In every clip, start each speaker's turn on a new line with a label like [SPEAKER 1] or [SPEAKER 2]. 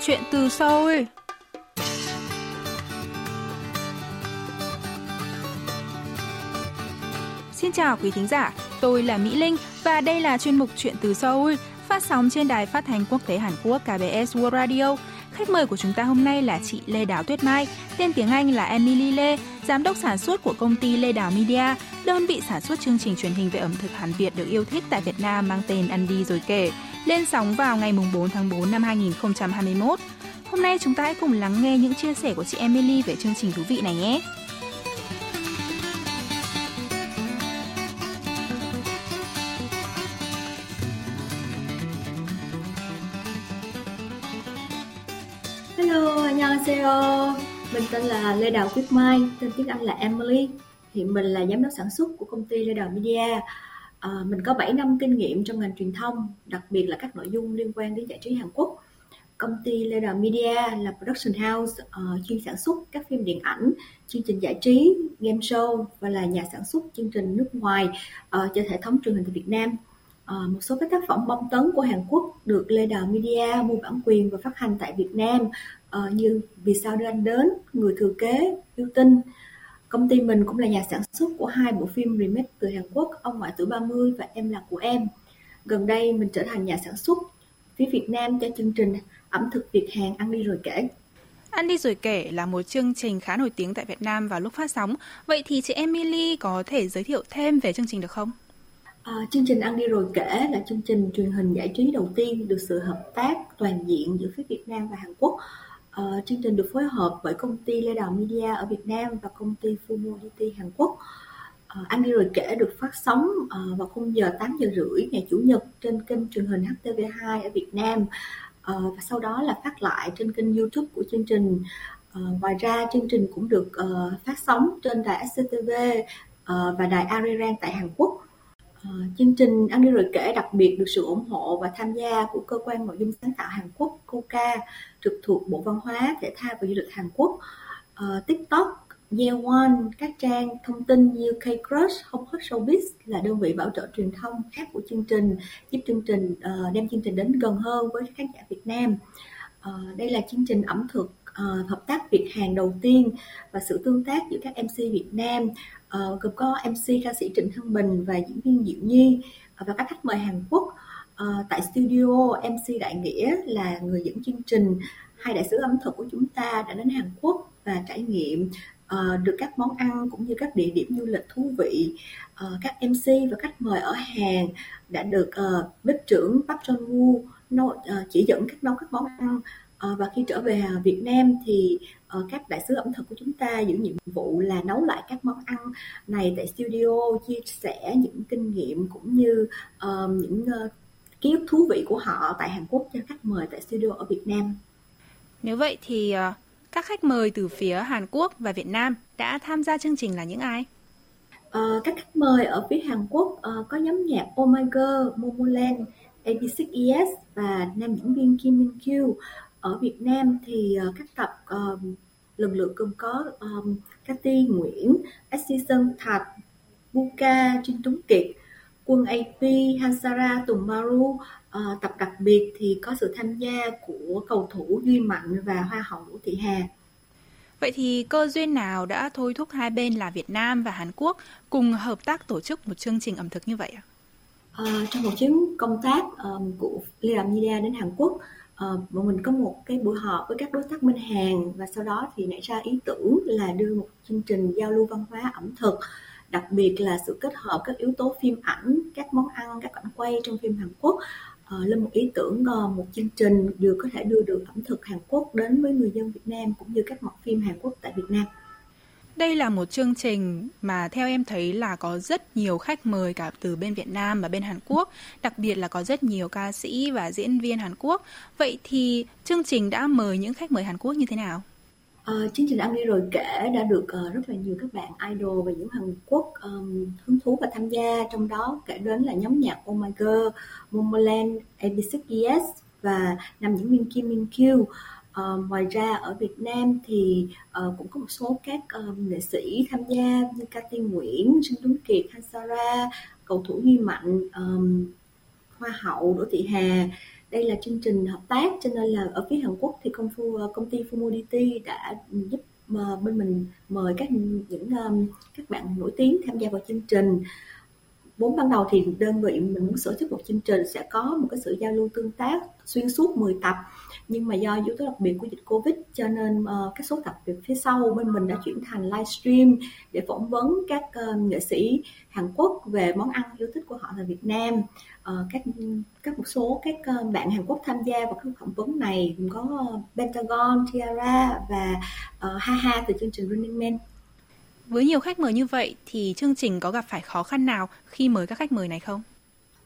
[SPEAKER 1] Chuyện từ Seoul Xin chào quý thính giả, tôi là Mỹ Linh và đây là chuyên mục Chuyện từ Seoul phát sóng trên đài phát thanh quốc tế Hàn Quốc KBS World Radio. Khách mời của chúng ta hôm nay là chị Lê Đào Tuyết Mai, tên tiếng Anh là Emily Lê, giám đốc sản xuất của công ty Lê Đào Media, đơn vị sản xuất chương trình truyền hình về ẩm thực Hàn Việt được yêu thích tại Việt Nam mang tên Ăn đi rồi kể, lên sóng vào ngày 4 tháng 4 năm 2021. Hôm nay chúng ta hãy cùng lắng nghe những chia sẻ của chị Emily về chương trình thú vị này nhé.
[SPEAKER 2] Hello, 안녕하세요. Mình tên là Lê Đào Tuyết Mai, tên tiếng Anh là Emily. Hiện mình là giám đốc sản xuất của công ty Lê Đào Media. À, mình có 7 năm kinh nghiệm trong ngành truyền thông, đặc biệt là các nội dung liên quan đến giải trí Hàn Quốc. Công ty Leader Media là production house uh, chuyên sản xuất các phim điện ảnh, chương trình giải trí, game show và là nhà sản xuất chương trình nước ngoài uh, cho hệ thống truyền hình tại Việt Nam. Uh, một số các tác phẩm bom tấn của Hàn Quốc được Lê Đào Media mua bản quyền và phát hành tại Việt Nam uh, như Vì sao đưa anh đến, Người thừa kế, Yêu tinh. Công ty mình cũng là nhà sản xuất của hai bộ phim remake từ Hàn Quốc Ông ngoại tử 30 và Em là của em. Gần đây mình trở thành nhà sản xuất phía Việt Nam cho chương trình ẩm thực Việt Hàn ăn đi rồi kể.
[SPEAKER 1] Ăn đi rồi kể là một chương trình khá nổi tiếng tại Việt Nam vào lúc phát sóng. Vậy thì chị Emily có thể giới thiệu thêm về chương trình được không?
[SPEAKER 2] À, chương trình Ăn đi rồi kể là chương trình truyền hình giải trí đầu tiên được sự hợp tác toàn diện giữa phía Việt Nam và Hàn Quốc. Ờ, chương trình được phối hợp bởi công ty Lê Đào Media ở Việt Nam và công ty Fumo DT Hàn Quốc. Uh, anh đi rồi kể được phát sóng uh, vào khung giờ 8 giờ rưỡi ngày Chủ nhật trên kênh truyền hình HTV2 ở Việt Nam uh, và sau đó là phát lại trên kênh YouTube của chương trình. Uh, ngoài ra chương trình cũng được uh, phát sóng trên đài SCTV uh, và đài Arirang tại Hàn Quốc. À, chương trình Ăn đi rồi kể đặc biệt được sự ủng hộ và tham gia của cơ quan nội dung sáng tạo Hàn Quốc COCA trực thuộc Bộ Văn hóa, Thể thao và Du lịch Hàn Quốc, uh, TikTok, Yeowon, các trang thông tin như K-Crush, Hot Showbiz là đơn vị bảo trợ truyền thông khác của chương trình, giúp chương trình uh, đem chương trình đến gần hơn với khán giả Việt Nam. Uh, đây là chương trình ẩm thực uh, hợp tác Việt Hàn đầu tiên và sự tương tác giữa các MC Việt Nam uh, gồm có MC ca sĩ Trịnh Thăng Bình và diễn viên Diệu Nhi ờ, và các khách mời Hàn Quốc. Uh, tại studio MC Đại Nghĩa là người dẫn chương trình hai đại sứ ẩm thực của chúng ta đã đến Hàn Quốc và trải nghiệm uh, được các món ăn cũng như các địa điểm du lịch thú vị. Uh, các MC và khách mời ở Hàn đã được uh, bếp trưởng Park Jong Woo nấu, uh, chỉ dẫn cách nấu các món ăn uh, và khi trở về Việt Nam thì các đại sứ ẩm thực của chúng ta giữ nhiệm vụ là nấu lại các món ăn này tại studio chia sẻ những kinh nghiệm cũng như uh, những uh, ký ức thú vị của họ tại Hàn Quốc cho khách mời tại studio ở Việt Nam.
[SPEAKER 1] Nếu vậy thì uh, các khách mời từ phía Hàn Quốc và Việt Nam đã tham gia chương trình là những ai?
[SPEAKER 2] Uh, các khách mời ở phía Hàn Quốc uh, có nhóm nhạc Oh My Girl, Momoland, AB6ES và nam diễn viên Kim Min Kyu. Ở Việt Nam thì uh, các tập uh, lần lượt gồm có um, Cathy Nguyễn, SC Sơn Thạch, Buka, Trinh Tuấn Kiệt, Quân AP, Hansara, Tùng Maru. Uh, tập đặc biệt thì có sự tham gia của cầu thủ Duy Mạnh và Hoa hậu Đỗ Thị Hà.
[SPEAKER 1] Vậy thì cơ duyên nào đã thôi thúc hai bên là Việt Nam và Hàn Quốc cùng hợp tác tổ chức một chương trình ẩm thực như vậy ạ?
[SPEAKER 2] À, trong một chuyến công tác um, của Lê Media đến Hàn Quốc, uh, bọn mình có một cái buổi họp với các đối tác bên hàng và sau đó thì nảy ra ý tưởng là đưa một chương trình giao lưu văn hóa ẩm thực đặc biệt là sự kết hợp các yếu tố phim ảnh, các món ăn, các cảnh quay trong phim Hàn Quốc uh, lên một ý tưởng uh, một chương trình được có thể đưa được ẩm thực Hàn Quốc đến với người dân Việt Nam cũng như các mặt phim Hàn Quốc tại Việt Nam.
[SPEAKER 1] Đây là một chương trình mà theo em thấy là có rất nhiều khách mời cả từ bên Việt Nam và bên Hàn Quốc, đặc biệt là có rất nhiều ca sĩ và diễn viên Hàn Quốc. Vậy thì chương trình đã mời những khách mời Hàn Quốc như thế nào?
[SPEAKER 2] À, chương trình Ăn đi rồi kể đã được uh, rất là nhiều các bạn idol và những Hàn Quốc um, hứng thú và tham gia trong đó kể đến là nhóm nhạc Oh My Girl, Momoland, AB6ES và nam diễn viên Kim Min Kyu. Uh, ngoài ra ở Việt Nam thì uh, cũng có một số các um, nghệ sĩ tham gia như Cathy Nguyễn, Trinh Tuấn Kiệt, Hansara, cầu thủ Duy Mạnh, um, Hoa hậu Đỗ Thị Hà. Đây là chương trình hợp tác cho nên là ở phía Hàn Quốc thì công phu công ty Fumodity đã giúp mà bên mình mời các những um, các bạn nổi tiếng tham gia vào chương trình. Bốn ban đầu thì đơn vị mình muốn tổ chức một chương trình sẽ có một cái sự giao lưu tương tác xuyên suốt 10 tập nhưng mà do yếu tố đặc biệt của dịch covid cho nên uh, các số tập việc phía sau bên mình đã chuyển thành livestream để phỏng vấn các uh, nghệ sĩ Hàn Quốc về món ăn yêu thích của họ tại Việt Nam uh, các các một số các uh, bạn Hàn Quốc tham gia vào các phỏng vấn này gồm có uh, Pentagon, Tiara và uh, Haha từ chương trình Running Man
[SPEAKER 1] với nhiều khách mời như vậy thì chương trình có gặp phải khó khăn nào khi mời các khách mời này không?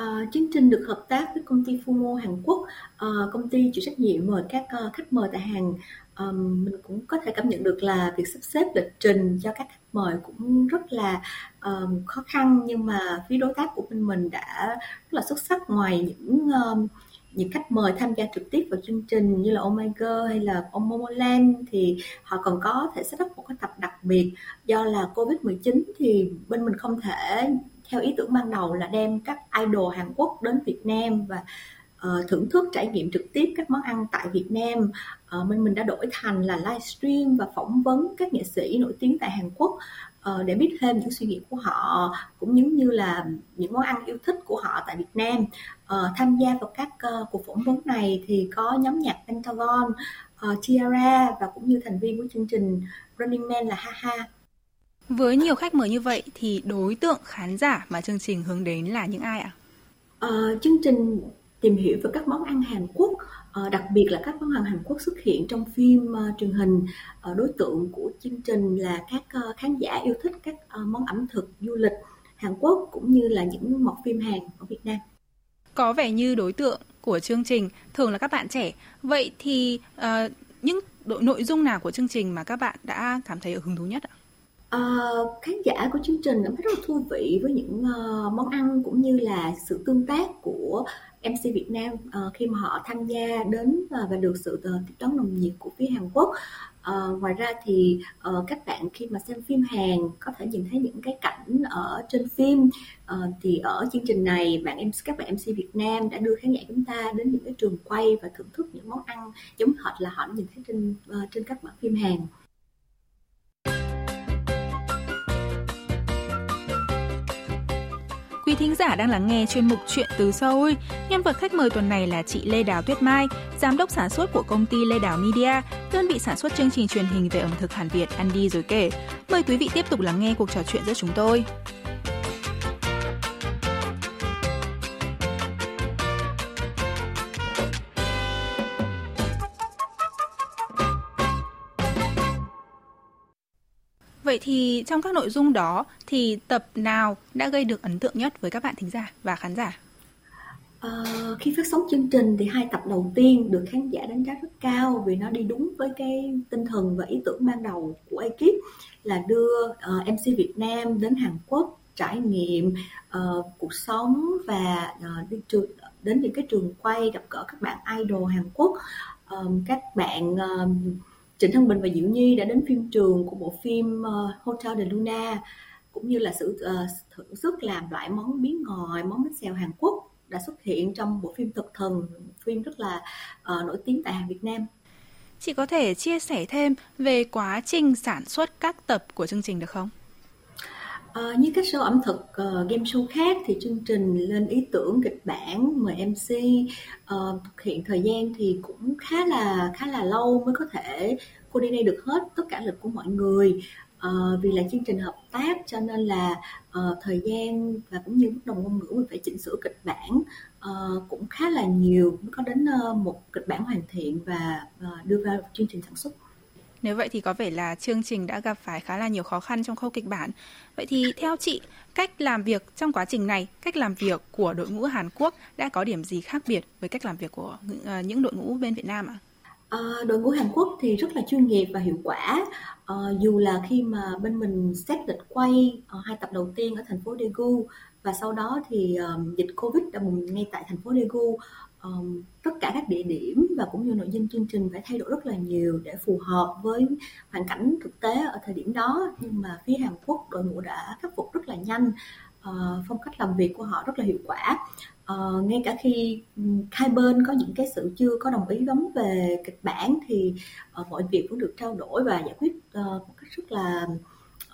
[SPEAKER 2] Ờ, chương trình được hợp tác với công ty Fumo Hàn Quốc, uh, công ty chịu trách nhiệm mời các uh, khách mời tại Hàn. Um, mình cũng có thể cảm nhận được là việc sắp xếp lịch trình cho các khách mời cũng rất là um, khó khăn. Nhưng mà phía đối tác của bên mình đã rất là xuất sắc ngoài những um, những khách mời tham gia trực tiếp vào chương trình như là Omega hay là ông Momoland thì họ còn có thể set up một cái tập đặc biệt. Do là Covid-19 thì bên mình không thể theo ý tưởng ban đầu là đem các idol Hàn Quốc đến Việt Nam và uh, thưởng thức trải nghiệm trực tiếp các món ăn tại Việt Nam ờ, uh, mình mình đã đổi thành là livestream và phỏng vấn các nghệ sĩ nổi tiếng tại Hàn Quốc uh, để biết thêm những suy nghĩ của họ cũng giống như là những món ăn yêu thích của họ tại Việt Nam uh, tham gia vào các uh, cuộc phỏng vấn này thì có nhóm nhạc Pentagon, uh, Tiara và cũng như thành viên của chương trình Running Man là Haha.
[SPEAKER 1] Với nhiều khách mời như vậy thì đối tượng khán giả mà chương trình hướng đến là những ai ạ?
[SPEAKER 2] Uh, chương trình tìm hiểu về các món ăn Hàn Quốc uh, đặc biệt là các món ăn Hàn Quốc xuất hiện trong phim uh, truyền hình uh, đối tượng của chương trình là các uh, khán giả yêu thích các uh, món ẩm thực du lịch Hàn Quốc cũng như là những mọc phim Hàn ở Việt Nam
[SPEAKER 1] có vẻ như đối tượng của chương trình thường là các bạn trẻ vậy thì uh, những nội dung nào của chương trình mà các bạn đã cảm thấy hứng thú nhất ạ?
[SPEAKER 2] Uh, khán giả của chương trình cảm thấy rất là thú vị với những uh, món ăn cũng như là sự tương tác của MC Việt Nam uh, khi mà họ tham gia đến uh, và được sự tiếp đón nồng nhiệt của phía Hàn Quốc. Uh, ngoài ra thì uh, các bạn khi mà xem phim Hàn có thể nhìn thấy những cái cảnh ở trên phim uh, thì ở chương trình này bạn em các bạn MC Việt Nam đã đưa khán giả chúng ta đến những cái trường quay và thưởng thức những món ăn giống hệt là họ nhìn thấy trên uh, trên các bản phim Hàn.
[SPEAKER 1] Thính giả đang lắng nghe chuyên mục Chuyện từ Seoul. Nhân vật khách mời tuần này là chị Lê Đào Tuyết Mai, giám đốc sản xuất của công ty Lê Đào Media, đơn vị sản xuất chương trình truyền hình về ẩm thực Hàn Việt ăn đi rồi kể. Mời quý vị tiếp tục lắng nghe cuộc trò chuyện giữa chúng tôi. Vậy thì trong các nội dung đó thì tập nào đã gây được ấn tượng nhất với các bạn thính giả và khán giả?
[SPEAKER 2] À, khi phát sóng chương trình thì hai tập đầu tiên được khán giả đánh giá rất cao vì nó đi đúng với cái tinh thần và ý tưởng ban đầu của ekip là đưa ờ, uh, MC Việt Nam đến Hàn Quốc trải nghiệm uh, cuộc sống và uh, đi trường đến những cái trường quay gặp gỡ các bạn idol Hàn Quốc um, các bạn uh, Trịnh Thân Bình và Diệu Nhi đã đến phim trường của bộ phim uh, Hotel de Luna cũng như là sự uh, thử sức làm loại món bí ngòi, món bánh xèo Hàn Quốc đã xuất hiện trong bộ phim Thực Thần, phim rất là uh, nổi tiếng tại Hàn Việt Nam.
[SPEAKER 1] Chị có thể chia sẻ thêm về quá trình sản xuất các tập của chương trình được không?
[SPEAKER 2] À, như các show ẩm thực uh, game show khác thì chương trình lên ý tưởng kịch bản mời MC uh, ờ, thực hiện thời gian thì cũng khá là khá là lâu mới có thể coordinate được hết tất cả lực của mọi người. Uh, vì là chương trình hợp tác cho nên là uh, thời gian và cũng như bất đồng ngôn ngữ mình phải chỉnh sửa kịch bản uh, cũng khá là nhiều mới có đến uh, một kịch bản hoàn thiện và uh, đưa vào chương trình sản xuất
[SPEAKER 1] nếu vậy thì có vẻ là chương trình đã gặp phải khá là nhiều khó khăn trong khâu kịch bản. Vậy thì theo chị, cách làm việc trong quá trình này, cách làm việc của đội ngũ Hàn Quốc đã có điểm gì khác biệt với cách làm việc của ờ, những đội ngũ bên Việt Nam ạ? À?
[SPEAKER 2] À, đội ngũ Hàn Quốc thì rất là chuyên nghiệp và hiệu quả. À, dù là khi mà bên mình xét lịch quay à, hai tập đầu tiên ở thành phố Daegu và sau đó thì um, dịch Covid đã bùng ngay tại thành phố Daegu um, tất cả các địa điểm và cũng như nội dung chương trình phải thay đổi rất là nhiều để phù hợp với hoàn cảnh thực tế ở thời điểm đó nhưng mà phía Hàn Quốc đội ngũ đã khắc phục rất là nhanh uh, phong cách làm việc của họ rất là hiệu quả uh, ngay cả khi hai bên có những cái sự chưa có đồng ý lắm về kịch bản thì uh, mọi việc cũng được trao đổi và giải quyết uh, một cách rất là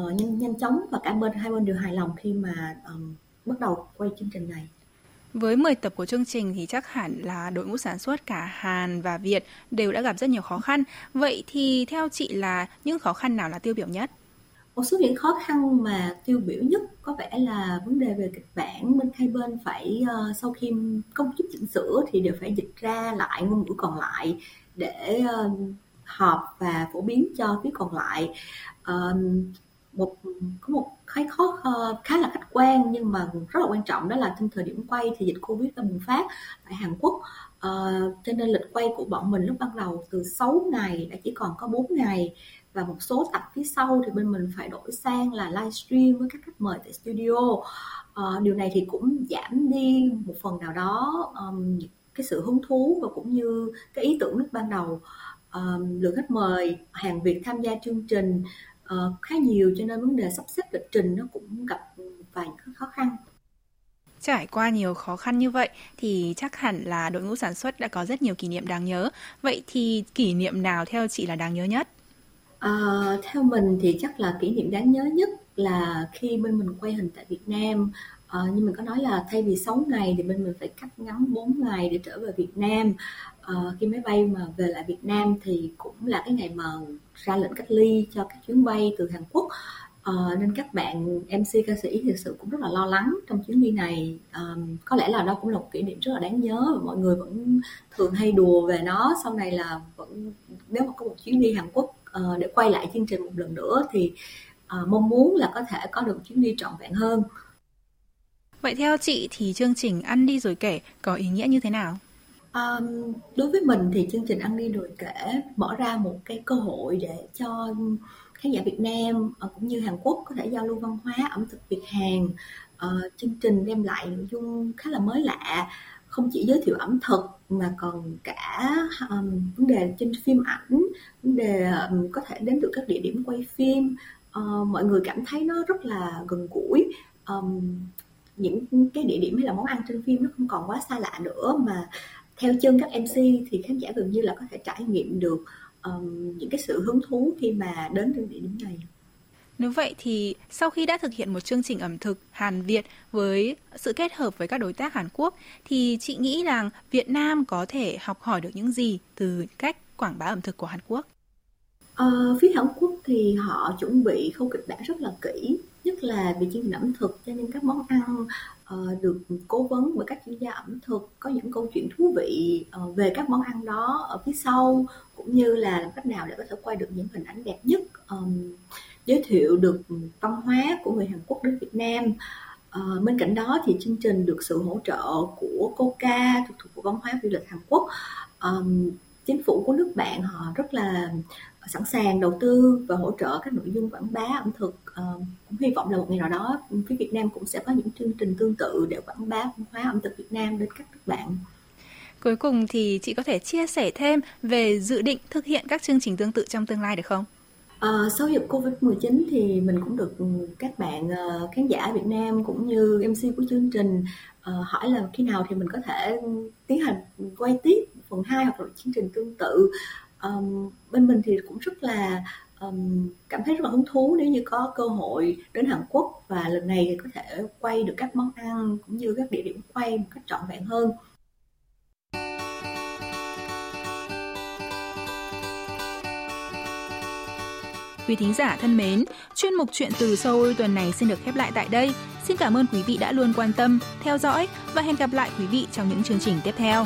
[SPEAKER 2] uh, nhanh nhanh chóng và cả bên hai bên đều hài lòng khi mà um, bắt đầu quay chương trình này.
[SPEAKER 1] Với 10 tập của chương trình thì chắc hẳn là đội ngũ sản xuất cả Hàn và Việt đều đã gặp rất nhiều khó khăn. Vậy thì theo chị là những khó khăn nào là tiêu biểu nhất?
[SPEAKER 2] Một số những khó khăn mà tiêu biểu nhất có vẻ là vấn đề về kịch bản bên hai bên phải uh, sau khi công chức chỉnh sửa thì đều phải dịch ra lại ngôn ngữ còn lại để uh, họp và phổ biến cho phía còn lại. Uh, một có một cái khó khá là khách quan nhưng mà rất là quan trọng đó là trong thời điểm quay thì dịch covid đã bùng phát tại Hàn Quốc. Uh, cho nên lịch quay của bọn mình lúc ban đầu từ 6 ngày đã chỉ còn có 4 ngày và một số tập phía sau thì bên mình phải đổi sang là livestream với các khách mời tại studio. Uh, điều này thì cũng giảm đi một phần nào đó um, cái sự hứng thú và cũng như cái ý tưởng lúc ban đầu. Um, lượng khách mời hàng Việt tham gia chương trình uh, khá nhiều cho nên vấn đề sắp xếp lịch trình nó cũng gặp vài khó khăn
[SPEAKER 1] Trải qua nhiều khó khăn như vậy thì chắc hẳn là đội ngũ sản xuất đã có rất nhiều kỷ niệm đáng nhớ. Vậy thì kỷ niệm nào theo chị là đáng nhớ nhất?
[SPEAKER 2] À, theo mình thì chắc là kỷ niệm đáng nhớ nhất là khi bên mình quay hình tại Việt Nam à, như mình có nói là thay vì 6 ngày thì bên mình phải cắt ngắn 4 ngày để trở về Việt Nam Ờ, khi máy bay mà về lại Việt Nam thì cũng là cái ngày mà ra lệnh cách ly cho các chuyến bay từ Hàn Quốc uh, nên các bạn MC ca sĩ thực sự cũng rất là lo lắng trong chuyến đi này à, có lẽ là đó cũng là một kỷ niệm rất là đáng nhớ và mọi người vẫn thường hay đùa về nó sau này là vẫn nếu mà có một chuyến đi Hàn Quốc uh, để quay lại chương trình một lần nữa thì uh, mong muốn là có thể có được chuyến đi trọn vẹn hơn.
[SPEAKER 1] Vậy theo chị thì chương trình ăn đi rồi kể có ý nghĩa như thế nào?
[SPEAKER 2] Um, đối với mình thì chương trình ăn đi rồi kể mở ra một cái cơ hội để cho khán giả Việt Nam ờ, cũng như Hàn Quốc có thể giao lưu văn hóa ẩm thực Việt Hàn. Uh, chương trình đem lại nội dung khá là mới lạ không chỉ giới thiệu ẩm thực mà còn cả um, vấn đề trên phim ảnh vấn đề um, có thể đến được các địa điểm quay phim uh, mọi người cảm thấy nó rất là gần gũi um, những cái địa điểm hay là món ăn trên phim nó không còn quá xa lạ nữa mà theo chân các MC thì khán giả gần như là có thể trải nghiệm được um, những cái sự hứng thú khi mà đến đến địa điểm này.
[SPEAKER 1] Nếu vậy thì sau khi đã thực hiện một chương trình ẩm thực Hàn Việt với sự kết hợp với các đối tác Hàn Quốc thì chị nghĩ rằng Việt Nam có thể học hỏi được những gì từ cách quảng bá ẩm thực của Hàn Quốc?
[SPEAKER 2] Ờ, phía Hàn Quốc thì họ chuẩn bị khâu kịch bản rất là kỹ nhất là về chương trình ẩm thực cho nên các món ăn uh, được cố vấn bởi các chuyên gia ẩm thực có những câu chuyện thú vị uh, về các món ăn đó ở phía sau cũng như là làm cách nào để có thể quay được những hình ảnh đẹp nhất um, giới thiệu được văn hóa của người Hàn Quốc đến Việt Nam. À, bên cạnh đó thì chương trình được sự hỗ trợ của Coca thuộc thuộc văn hóa du lịch Hàn Quốc. Um, chính phủ của nước bạn họ rất là sẵn sàng đầu tư và hỗ trợ các nội dung quảng bá ẩm thực uh, cũng hy vọng là một ngày nào đó phía Việt Nam cũng sẽ có những chương trình tương tự để quảng bá văn hóa ẩm thực Việt Nam đến các bạn
[SPEAKER 1] Cuối cùng thì chị có thể chia sẻ thêm về dự định thực hiện các chương trình tương tự trong tương lai được không?
[SPEAKER 2] À, sau dịch Covid-19 thì mình cũng được các bạn uh, khán giả Việt Nam cũng như MC của chương trình uh, hỏi là khi nào thì mình có thể tiến hành quay tiếp phần 2 hoặc là chương trình tương tự. Um, bên mình thì cũng rất là um, cảm thấy rất là hứng thú nếu như có cơ hội đến Hàn Quốc và lần này thì có thể quay được các món ăn cũng như các địa điểm quay một cách trọn vẹn hơn.
[SPEAKER 1] Quý thính giả thân mến, chuyên mục chuyện từ Seoul tuần này xin được khép lại tại đây. Xin cảm ơn quý vị đã luôn quan tâm, theo dõi và hẹn gặp lại quý vị trong những chương trình tiếp theo.